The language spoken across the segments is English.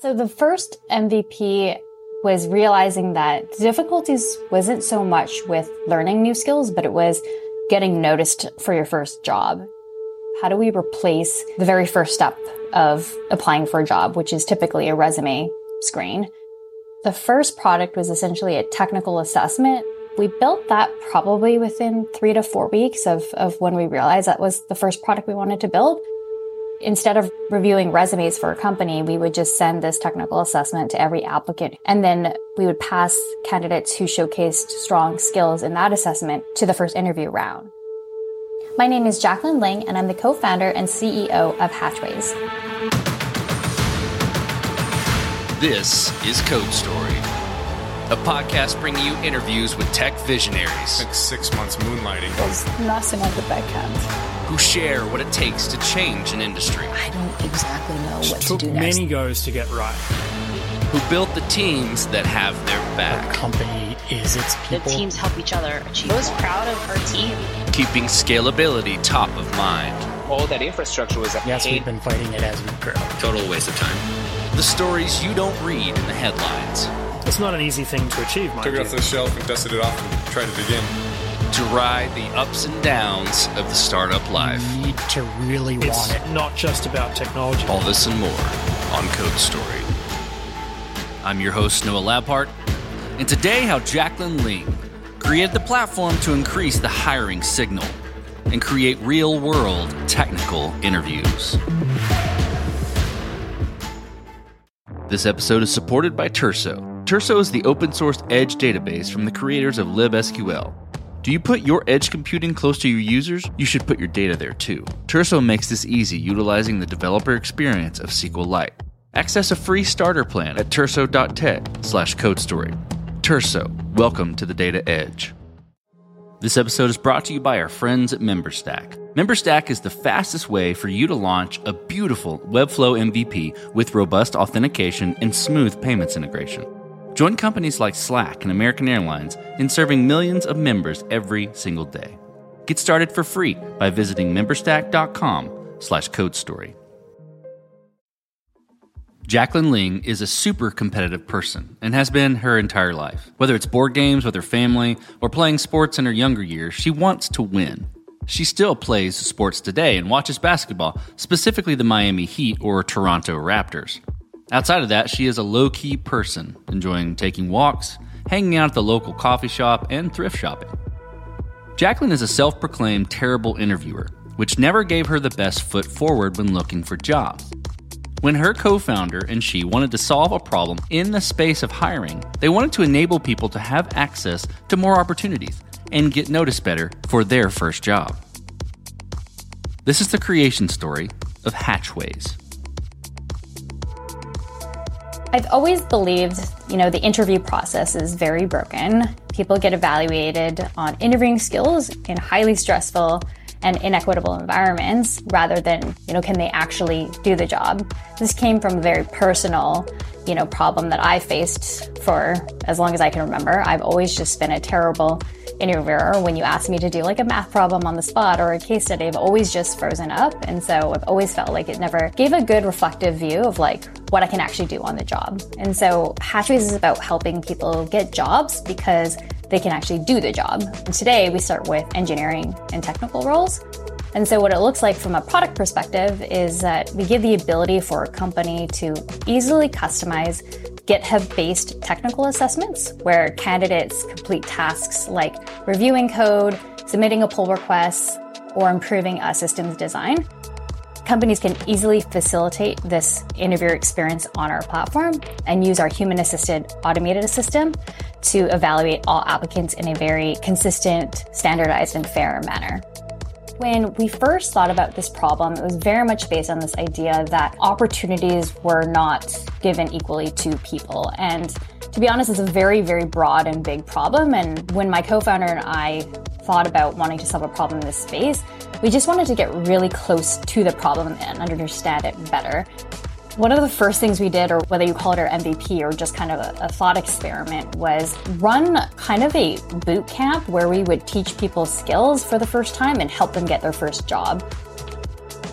So the first MVP was realizing that the difficulties wasn't so much with learning new skills, but it was getting noticed for your first job. How do we replace the very first step of applying for a job, which is typically a resume screen? The first product was essentially a technical assessment. We built that probably within three to four weeks of, of when we realized that was the first product we wanted to build. Instead of reviewing resumes for a company, we would just send this technical assessment to every applicant. And then we would pass candidates who showcased strong skills in that assessment to the first interview round. My name is Jaclyn Ling, and I'm the co founder and CEO of Hatchways. This is Code Story, a podcast bringing you interviews with tech visionaries. Like six months moonlighting. There's nothing on the backhand who share what it takes to change an industry. I don't exactly know what to do next. Took many goes to get right. Who built the teams that have their back. Our company is its people. The teams help each other achieve. I was proud of our team. Keeping scalability top of mind. All that infrastructure was Yes, we've been fighting it as we grow. Total waste of time. The stories you don't read in the headlines. It's not an easy thing to achieve, Mike. Took it off the shelf and dusted it off and tried it again to ride the ups and downs of the startup life. You need to really it's want it. Not just about technology. All this and more on Code Story. I'm your host, Noah Labhart, and today, how Jaclyn Ling created the platform to increase the hiring signal and create real world technical interviews. This episode is supported by Turso. Turso is the open source edge database from the creators of libsql. Do you put your edge computing close to your users? You should put your data there too. Turso makes this easy utilizing the developer experience of SQLite. Access a free starter plan at turso.tech slash codestory. Turso, welcome to the data edge. This episode is brought to you by our friends at MemberStack. MemberStack is the fastest way for you to launch a beautiful Webflow MVP with robust authentication and smooth payments integration. Join companies like Slack and American Airlines in serving millions of members every single day. Get started for free by visiting memberstack.com slash codestory. Jaclyn Ling is a super competitive person and has been her entire life. Whether it's board games with her family or playing sports in her younger years, she wants to win. She still plays sports today and watches basketball, specifically the Miami Heat or Toronto Raptors. Outside of that, she is a low key person, enjoying taking walks, hanging out at the local coffee shop, and thrift shopping. Jaclyn is a self proclaimed terrible interviewer, which never gave her the best foot forward when looking for jobs. When her co founder and she wanted to solve a problem in the space of hiring, they wanted to enable people to have access to more opportunities and get noticed better for their first job. This is the creation story of Hatchways. I've always believed, you know, the interview process is very broken. People get evaluated on interviewing skills in highly stressful and inequitable environments rather than, you know, can they actually do the job? This came from a very personal, you know, problem that I faced for as long as I can remember. I've always just been a terrible interviewer. When you ask me to do like a math problem on the spot or a case study, I've always just frozen up. And so I've always felt like it never gave a good reflective view of like what I can actually do on the job. And so Hatchways is about helping people get jobs because they can actually do the job. And today we start with engineering and technical roles. And so, what it looks like from a product perspective is that we give the ability for a company to easily customize GitHub based technical assessments where candidates complete tasks like reviewing code, submitting a pull request, or improving a system's design. Companies can easily facilitate this interview experience on our platform and use our human assisted automated system to evaluate all applicants in a very consistent, standardized, and fair manner. When we first thought about this problem, it was very much based on this idea that opportunities were not given equally to people. And to be honest, it's a very, very broad and big problem. And when my co founder and I thought about wanting to solve a problem in this space, we just wanted to get really close to the problem and understand it better. One of the first things we did, or whether you call it our MVP or just kind of a, a, thought experiment, was run kind of a boot camp where we would teach people skills for the first time and help them get their first job.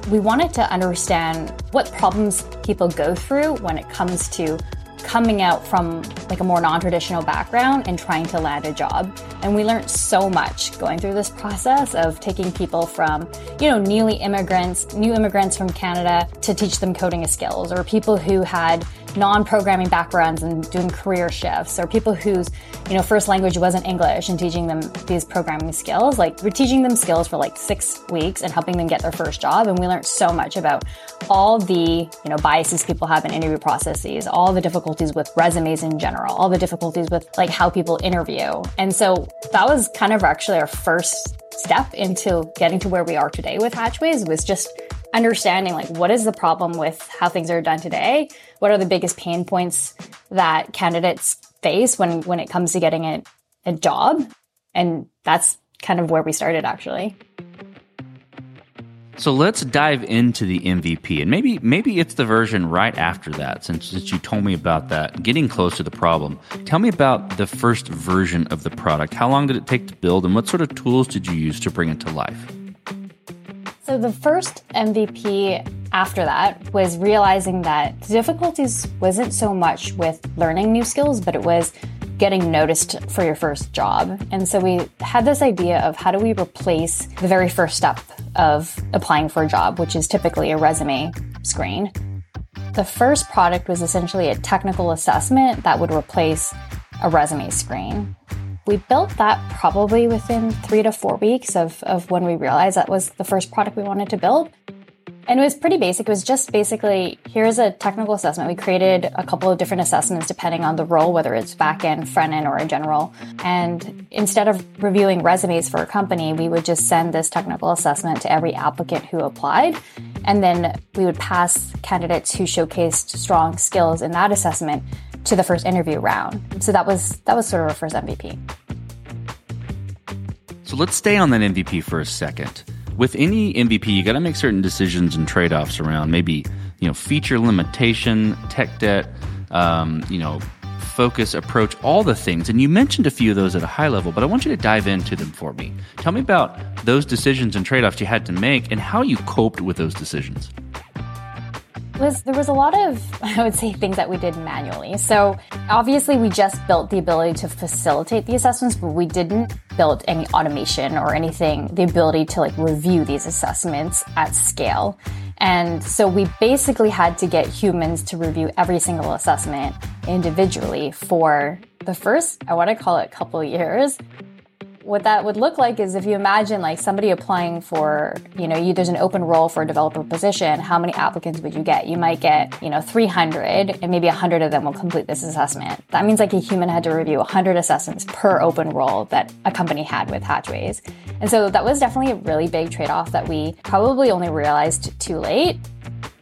we wanted to understand what problems people go through when it comes to coming out from like a more non-traditional background and trying to land a job. And we learned so much going through this process of taking people from, you know, newly immigrants, new immigrants from Canada to teach them coding skills or people who had non-programming backgrounds and doing career shifts or people whose you know first language wasn't english and teaching them these programming skills like we're teaching them skills for like six weeks and helping them get their first job and we learned so much about all the you know biases people have in interview processes all the difficulties with resumes in general all the difficulties with like how people interview. And so that was kind of actually our first step into getting to where we are today with hatchways was just understanding like what is the problem with how things are done today? What are the biggest pain points that candidates face when when it comes to getting a, a job? And that's kind of where we started actually so let's dive into the MVP, and maybe maybe it's the version right after that. Since, since you told me about that, getting close to the problem, tell me about the first version of the product. How long did it take to build, and what sort of tools did you use to bring it to life? So the first MVP after that was realizing that the difficulties wasn't so much with learning new skills, but it was getting noticed for your first job. And so we had this idea of how do we replace the very first step of applying for a job, which is typically a resume screen. The first product was essentially a technical assessment that would replace a resume screen. We built that probably within three to four weeks of, of when we realized that was the first product we wanted to build. And it was pretty basic. It was just basically here's a technical assessment. We created a couple of different assessments depending on the role, whether it's back end, front end, or a general. And instead of reviewing resumes for a company, we would just send this technical assessment to every applicant who applied. And then we would pass candidates who showcased strong skills in that assessment to the first interview round. So that was that was sort of our first MVP. So let's stay on that MVP for a second. With any MVP, you got to make certain decisions and trade-offs around maybe you know feature limitation, tech debt, um, you know focus, approach, all the things. And you mentioned a few of those at a high level, but I want you to dive into them for me. Tell me about those decisions and trade-offs you had to make and how you coped with those decisions was there was a lot of I would say things that we did manually. So obviously we just built the ability to facilitate the assessments, but we didn't build any automation or anything, the ability to like review these assessments at scale. And so we basically had to get humans to review every single assessment individually for the first, I want to call it a couple years what that would look like is if you imagine like somebody applying for, you know, you, there's an open role for a developer position, how many applicants would you get? You might get, you know, 300 and maybe 100 of them will complete this assessment. That means like a human had to review 100 assessments per open role that a company had with Hatchways. And so that was definitely a really big trade off that we probably only realized too late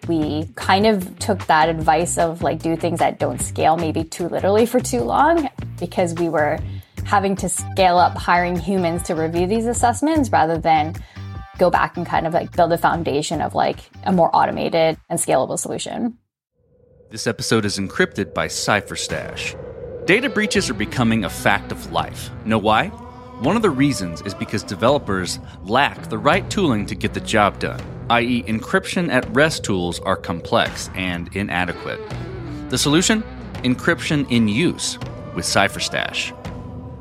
we kind of took that advice of like do things that don't scale maybe too literally for too long because we were having to scale up hiring humans to review these assessments rather than go back and kind of like build a foundation of like a more automated and scalable solution. This episode is encrypted by CipherStash. Data breaches are becoming a fact of life. Know why? One of the reasons is because developers lack the right tooling to get the job done, i.e., encryption at rest tools are complex and inadequate. The solution? Encryption in use with CipherStash.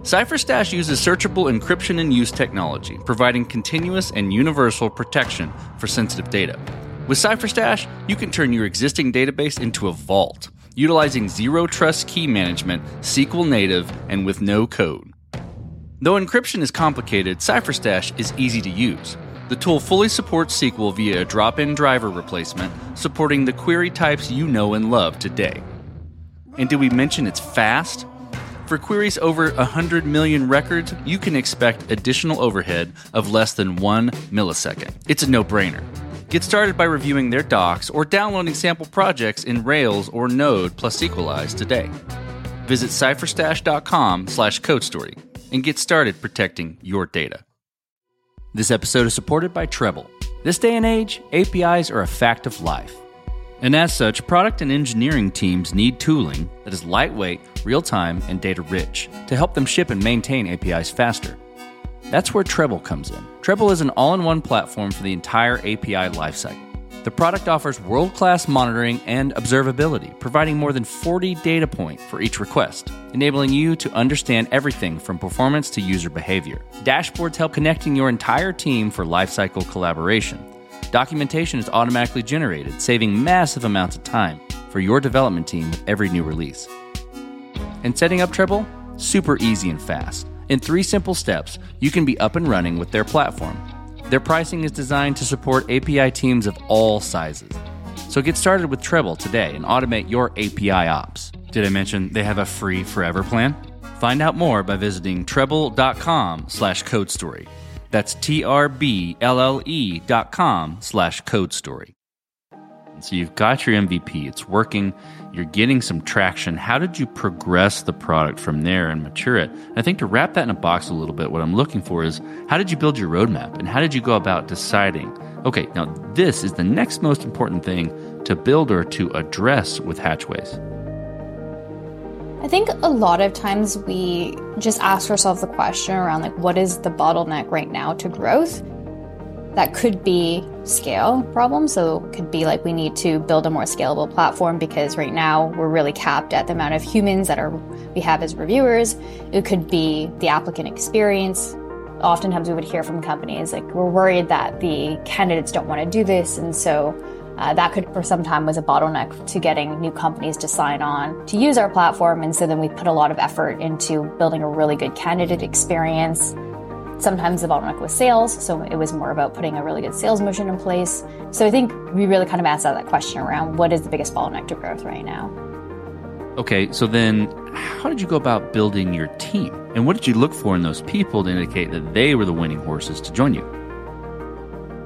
CipherStash uses searchable encryption and use technology, providing continuous and universal protection for sensitive data. With CipherStash, you can turn your existing database into a vault, utilizing zero trust key management, SQL native, and with no code. Though encryption is complicated, CipherStash is easy to use. The tool fully supports SQL via a drop in driver replacement, supporting the query types you know and love today. And did we mention it's fast? For queries over 100 million records, you can expect additional overhead of less than one millisecond. It's a no brainer. Get started by reviewing their docs or downloading sample projects in Rails or Node plus Sequelize today. Visit cipherstash.com slash codestory and get started protecting your data. This episode is supported by Treblle. This day and age, APIs are a fact of life. And as such, product and engineering teams need tooling that is lightweight, real time, and data rich to help them ship and maintain APIs faster. That's where Treblle comes in. Treblle is an all in one platform for the entire API lifecycle. The product offers world class monitoring and observability, providing more than 40 data points for each request, enabling you to understand everything from performance to user behavior. Dashboards help connecting your entire team for lifecycle collaboration. Documentation is automatically generated, saving massive amounts of time for your development team with every new release. And setting up Treblle? Super easy and fast. In three simple steps, you can be up and running with their platform. Their pricing is designed to support API teams of all sizes. So get started with Treblle today and automate your API ops. Did I mention they have a free forever plan? Find out more by visiting treblle.com slash code story. That's T-R-B-L-L-E dot com slash code story. So you've got your MVP, it's working, you're getting some traction. How did you progress the product from there and mature it? I think to wrap that in a box a little bit, what I'm looking for is how did you build your roadmap and how did you go about deciding, okay, now this is the next most important thing to build or to address with Hatchways? I think a lot of times we just ask ourselves the question around like what is the bottleneck right now to growth? That could be scale problem. So it could be like we need to build a more scalable platform because right now we're really capped at the amount of humans that are we have as reviewers. It could be the applicant experience. Oftentimes we would hear from companies like we're worried that the candidates don't want to do this and so uh, that could for some time was a bottleneck to getting new companies to sign on to use our platform and so then we put a lot of effort into building a really good candidate experience Sometimes the bottleneck was sales, so it was more about putting a really good sales motion in place. So I think we really kind of asked that question around what is the biggest bottleneck to growth right now. Okay, so then how did you go about building your team? And what did you look for in those people to indicate that they were the winning horses to join you?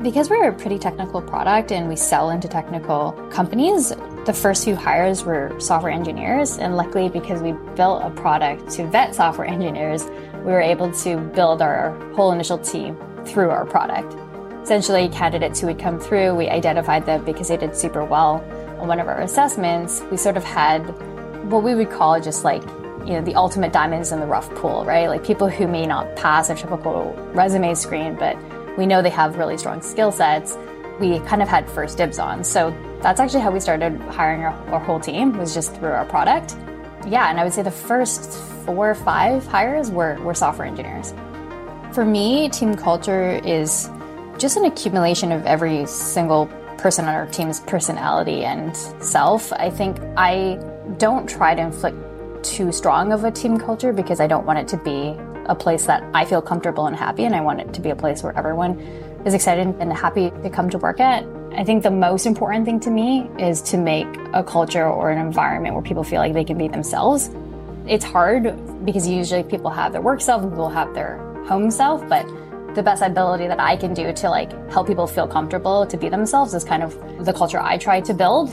Because we're a pretty technical product and we sell into technical companies, the first few hires were software engineers. And luckily, because we built a product to vet software engineers, we were able to build our whole initial team through our product. Essentially, candidates who would come through, we identified them because they did super well on one of our assessments. We sort of had what we would call just like you know the ultimate diamonds in the rough pool, right? Like people who may not pass a typical resume screen, but we know they have really strong skill sets. We kind of had first dibs on. So that's actually how we started hiring our, our whole team was just through our product. Yeah, and I would say the first four or five hires were, were software engineers. For me, team culture is just an accumulation of every single person on our team's personality and self. I think I don't try to inflict too strong of a team culture because I don't want it to be a place that I feel comfortable and happy, and I want it to be a place where everyone is excited and happy to come to work at. I think the most important thing to me is to make a culture or an environment where people feel like they can be themselves. It's hard because usually people have their work self and people have their home self, but the best ability that I can do to like help people feel comfortable to be themselves is kind of the culture I try to build.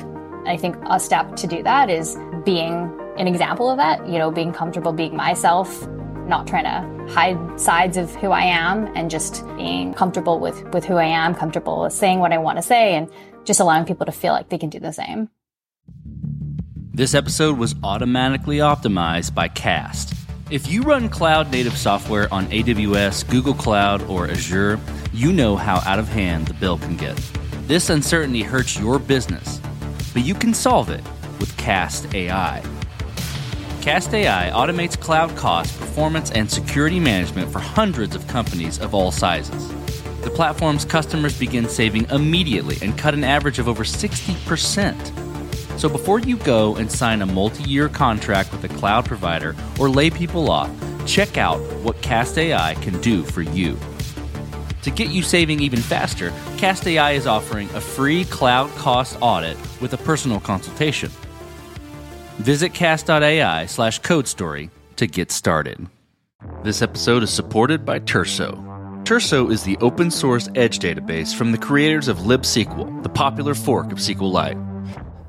I think a step to do that is being an example of that, you know, being comfortable being myself, not trying to hide sides of who I am and just being comfortable with, with who I am, comfortable with saying what I want to say, and just allowing people to feel like they can do the same. This episode was automatically optimized by Cast. If you run cloud native software on AWS, Google Cloud, or Azure, you know how out of hand the bill can get. This uncertainty hurts your business, but you can solve it with Cast AI. Cast AI automates cloud cost, performance, and security management for hundreds of companies of all sizes. The platform's customers begin saving immediately and cut an average of over 60%. So before you go and sign a multi year contract with a cloud provider or lay people off, check out what Cast AI can do for you. To get you saving even faster, Cast AI is offering a free cloud cost audit with a personal consultation. Visit cast.ai slash code story to get started. This episode is supported by Turso. Turso is the open source edge database from the creators of libSQL, the popular fork of SQLite.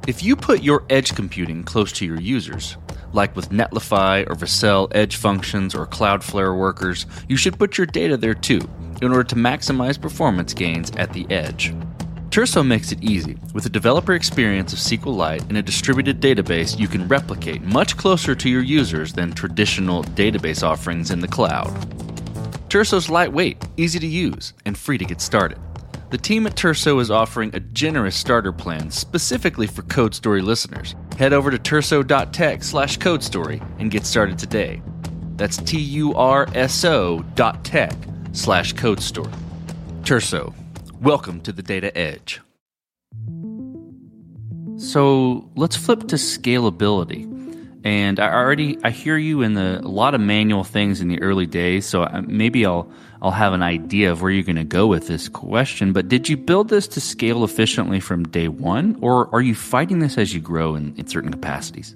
If you put your edge computing close to your users, like with Netlify or Vercel edge functions or Cloudflare workers, you should put your data there too in order to maximize performance gains at the edge. Turso makes it easy. With a developer experience of SQLite and a distributed database you can replicate much closer to your users than traditional database offerings in the cloud. Turso's lightweight, easy to use, and free to get started. The team at Turso is offering a generous starter plan specifically for Code Story listeners. Head over to turso.tech slash code story and get started today. That's T U R S O dot tech slash code story. Turso, welcome to the Data Edge. So let's flip to scalability. And I already I hear you in the a lot of manual things in the early days. So uh, maybe I'll I'll have an idea of where you're going to go with this question. But did you build this to scale efficiently from day one, or are you fighting this as you grow in, in certain capacities?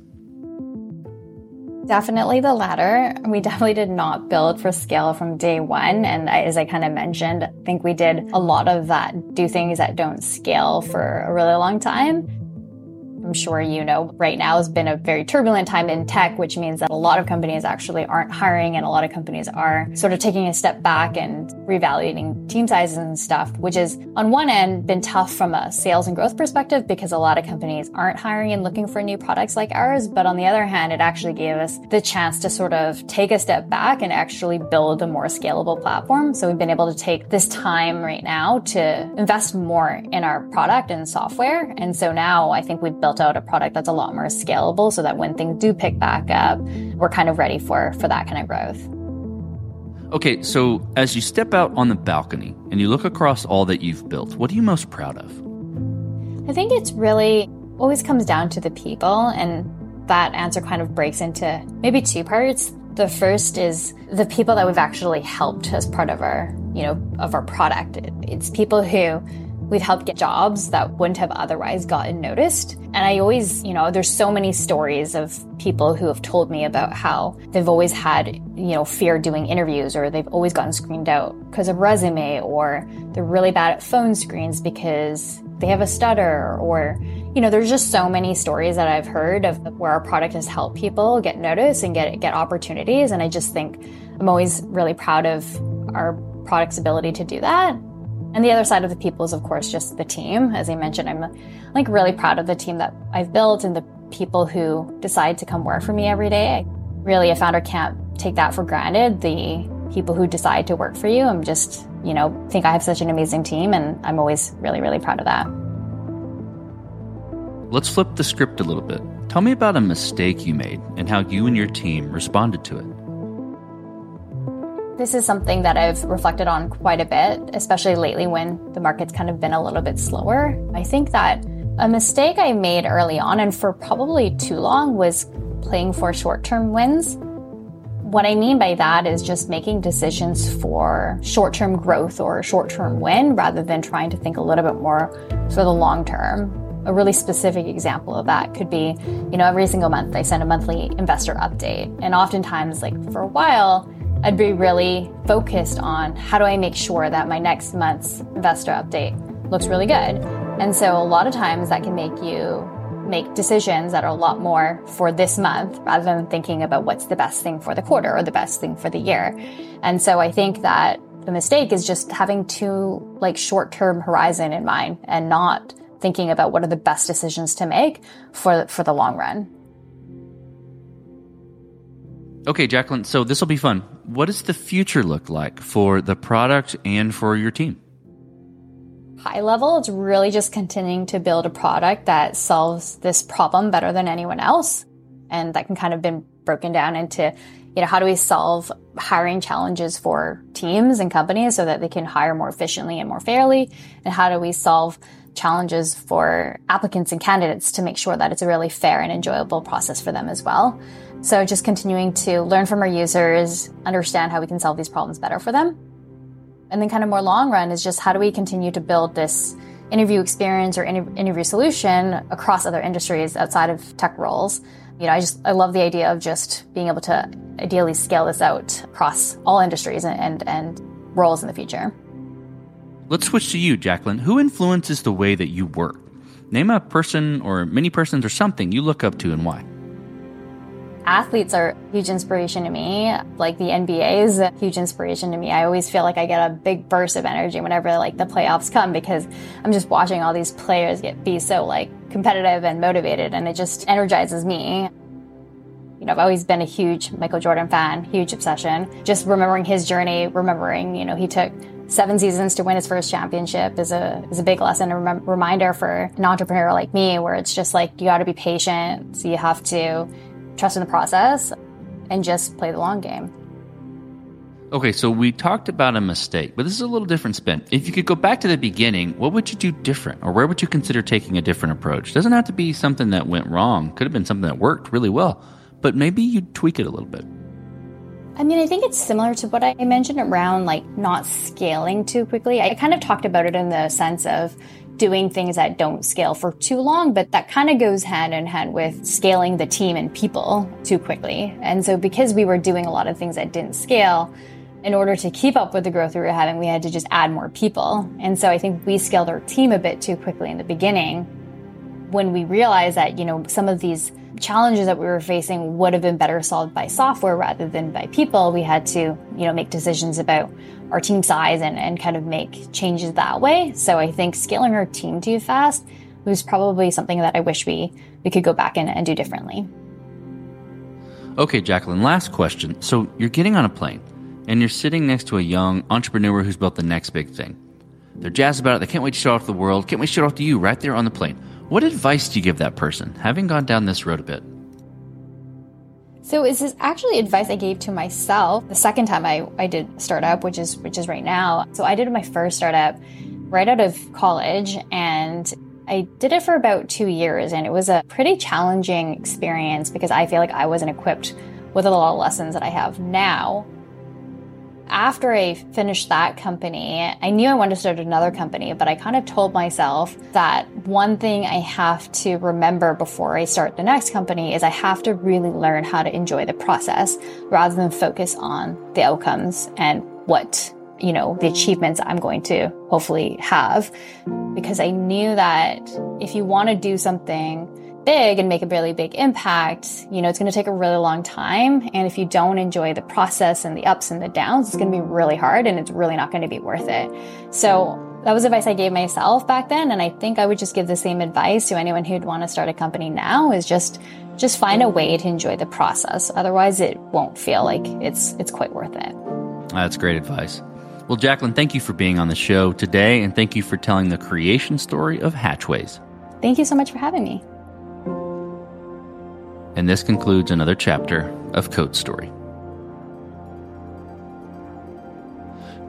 Definitely the latter. We definitely did not build for scale from day one. And as I kind of mentioned, I think we did a lot of that, do things that don't scale for a really long time. I'm sure you know right now has been a very turbulent time in tech, which means that a lot of companies actually aren't hiring and a lot of companies are sort of taking a step back and reevaluating team sizes and stuff, which is on one end been tough from a sales and growth perspective because a lot of companies aren't hiring and looking for new products like ours. But on the other hand, it actually gave us the chance to sort of take a step back and actually build a more scalable platform. So we've been able to take this time right now to invest more in our product and software. And so now I think we've built out a product that's a lot more scalable so that when things do pick back up, we're kind of ready for, for that kind of growth. Okay, so as you step out on the balcony and you look across all that you've built, what are you most proud of? I think it's really always comes down to the people, and that answer kind of breaks into maybe two parts. The first is the people that we've actually helped as part of our, you know, of our product. It's people who we've helped get jobs that wouldn't have otherwise gotten noticed. And I always, you know, there's so many stories of people who have told me about how they've always had, you know, fear doing interviews or they've always gotten screened out because of resume or they're really bad at phone screens because they have a stutter or you know there's just so many stories that I've heard of where our product has helped people get noticed and get get opportunities and I just think I'm always really proud of our product's ability to do that and the other side of the people is, of course, just the team. As I mentioned, I'm like really proud of the team that I've built and the people who decide to come work for me every day. Really, a founder can't take that for granted. The people who decide to work for you, I'm just, you know, think I have such an amazing team and I'm always really, really proud of that. Let's flip the script a little bit. Tell me about a mistake you made and how you and your team responded to it. This is something that I've reflected on quite a bit, especially lately when the market's kind of been a little bit slower. I think that a mistake I made early on and for probably too long was playing for short term wins. What I mean by that is just making decisions for short term growth or short term win rather than trying to think a little bit more for the long term. A really specific example of that could be, you know, every single month I send a monthly investor update. And oftentimes, like for a while, I'd be really focused on how do I make sure that my next month's investor update looks really good. And so a lot of times that can make you make decisions that are a lot more for this month rather than thinking about what's the best thing for the quarter or the best thing for the year. And so I think that the mistake is just having too like short-term horizon in mind and not thinking about what are the best decisions to make for for the long run. Okay, Jaclyn, so this will be fun. What does the future look like for the product and for your team? High level, it's really just continuing to build a product that solves this problem better than anyone else. And that can kind of been broken down into, you know, how do we solve hiring challenges for teams and companies so that they can hire more efficiently and more fairly? And how do we solve challenges for applicants and candidates to make sure that it's a really fair and enjoyable process for them as well? So just continuing to learn from our users, understand how we can solve these problems better for them. And then kind of more long run is just how do we continue to build this interview experience or interview solution across other industries outside of tech roles. You know, I just I love the idea of just being able to ideally scale this out across all industries and and, and roles in the future. Let's switch to you, Jaclyn. Who influences the way that you work? Name a person or many persons or something you look up to and why athletes are huge inspiration to me. Like the NBA is a huge inspiration to me. I always feel like I get a big burst of energy whenever like the playoffs come because I'm just watching all these players get be so like competitive and motivated and it just energizes me. You know, I've always been a huge Michael Jordan fan, huge obsession. Just remembering his journey, remembering, you know, he took seven seasons to win his first championship is a is a big lesson, a rem- reminder for an entrepreneur like me, where it's just like you got to be patient. So you have to trust in the process and just play the long game. Okay, so we talked about a mistake, but this is a little different spin. If you could go back to the beginning, what would you do different? Or where would you consider taking a different approach? Doesn't have to be something that went wrong. Could have been something that worked really well, but maybe you'd tweak it a little bit. I mean, I think it's similar to what I mentioned around like not scaling too quickly. I kind of talked about it in the sense of doing things that don't scale for too long, but that kind of goes hand in hand with scaling the team and people too quickly. And so because we were doing a lot of things that didn't scale, in order to keep up with the growth we were having, we had to just add more people. And so I think we scaled our team a bit too quickly in the beginning when we realized that, you know, some of these challenges that we were facing would have been better solved by software rather than by people. We had to, you know, make decisions about our team size and, and kind of make changes that way. So I think scaling our team too fast was probably something that I wish we, we could go back and, and do differently. Okay, Jaclyn, last question. So you're getting on a plane and you're sitting next to a young entrepreneur who's built the next big thing. They're jazzed about it. They can't wait to show off to the world. Can't wait to show off to you right there on the plane. What advice do you give that person, having gone down this road a bit? So this is actually advice I gave to myself the second time I, I did startup, which is which is right now. So I did my first startup right out of college and I did it for about two years and it was a pretty challenging experience because I feel like I wasn't equipped with a lot of lessons that I have now after I finished that company, I knew I wanted to start another company, but I kind of told myself that one thing I have to remember before I start the next company is I have to really learn how to enjoy the process rather than focus on the outcomes and what, you know, the achievements I'm going to hopefully have. Because I knew that if you want to do something big and make a really big impact, you know, it's going to take a really long time. And if you don't enjoy the process and the ups and the downs, it's going to be really hard and it's really not going to be worth it. So that was advice I gave myself back then. And I think I would just give the same advice to anyone who'd want to start a company now is just, just find a way to enjoy the process. Otherwise it won't feel like it's, it's quite worth it. That's great advice. Well, Jaclyn, thank you for being on the show today. And thank you for telling the creation story of Hatchways. Thank you so much for having me. And this concludes another chapter of Code Story.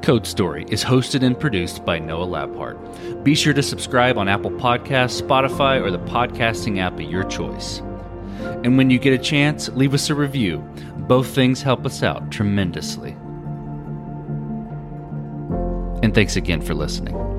Code Story is hosted and produced by Noah Labhart. Be sure to subscribe on Apple Podcasts, Spotify, or the podcasting app of your choice. And when you get a chance, leave us a review. Both things help us out tremendously. And thanks again for listening.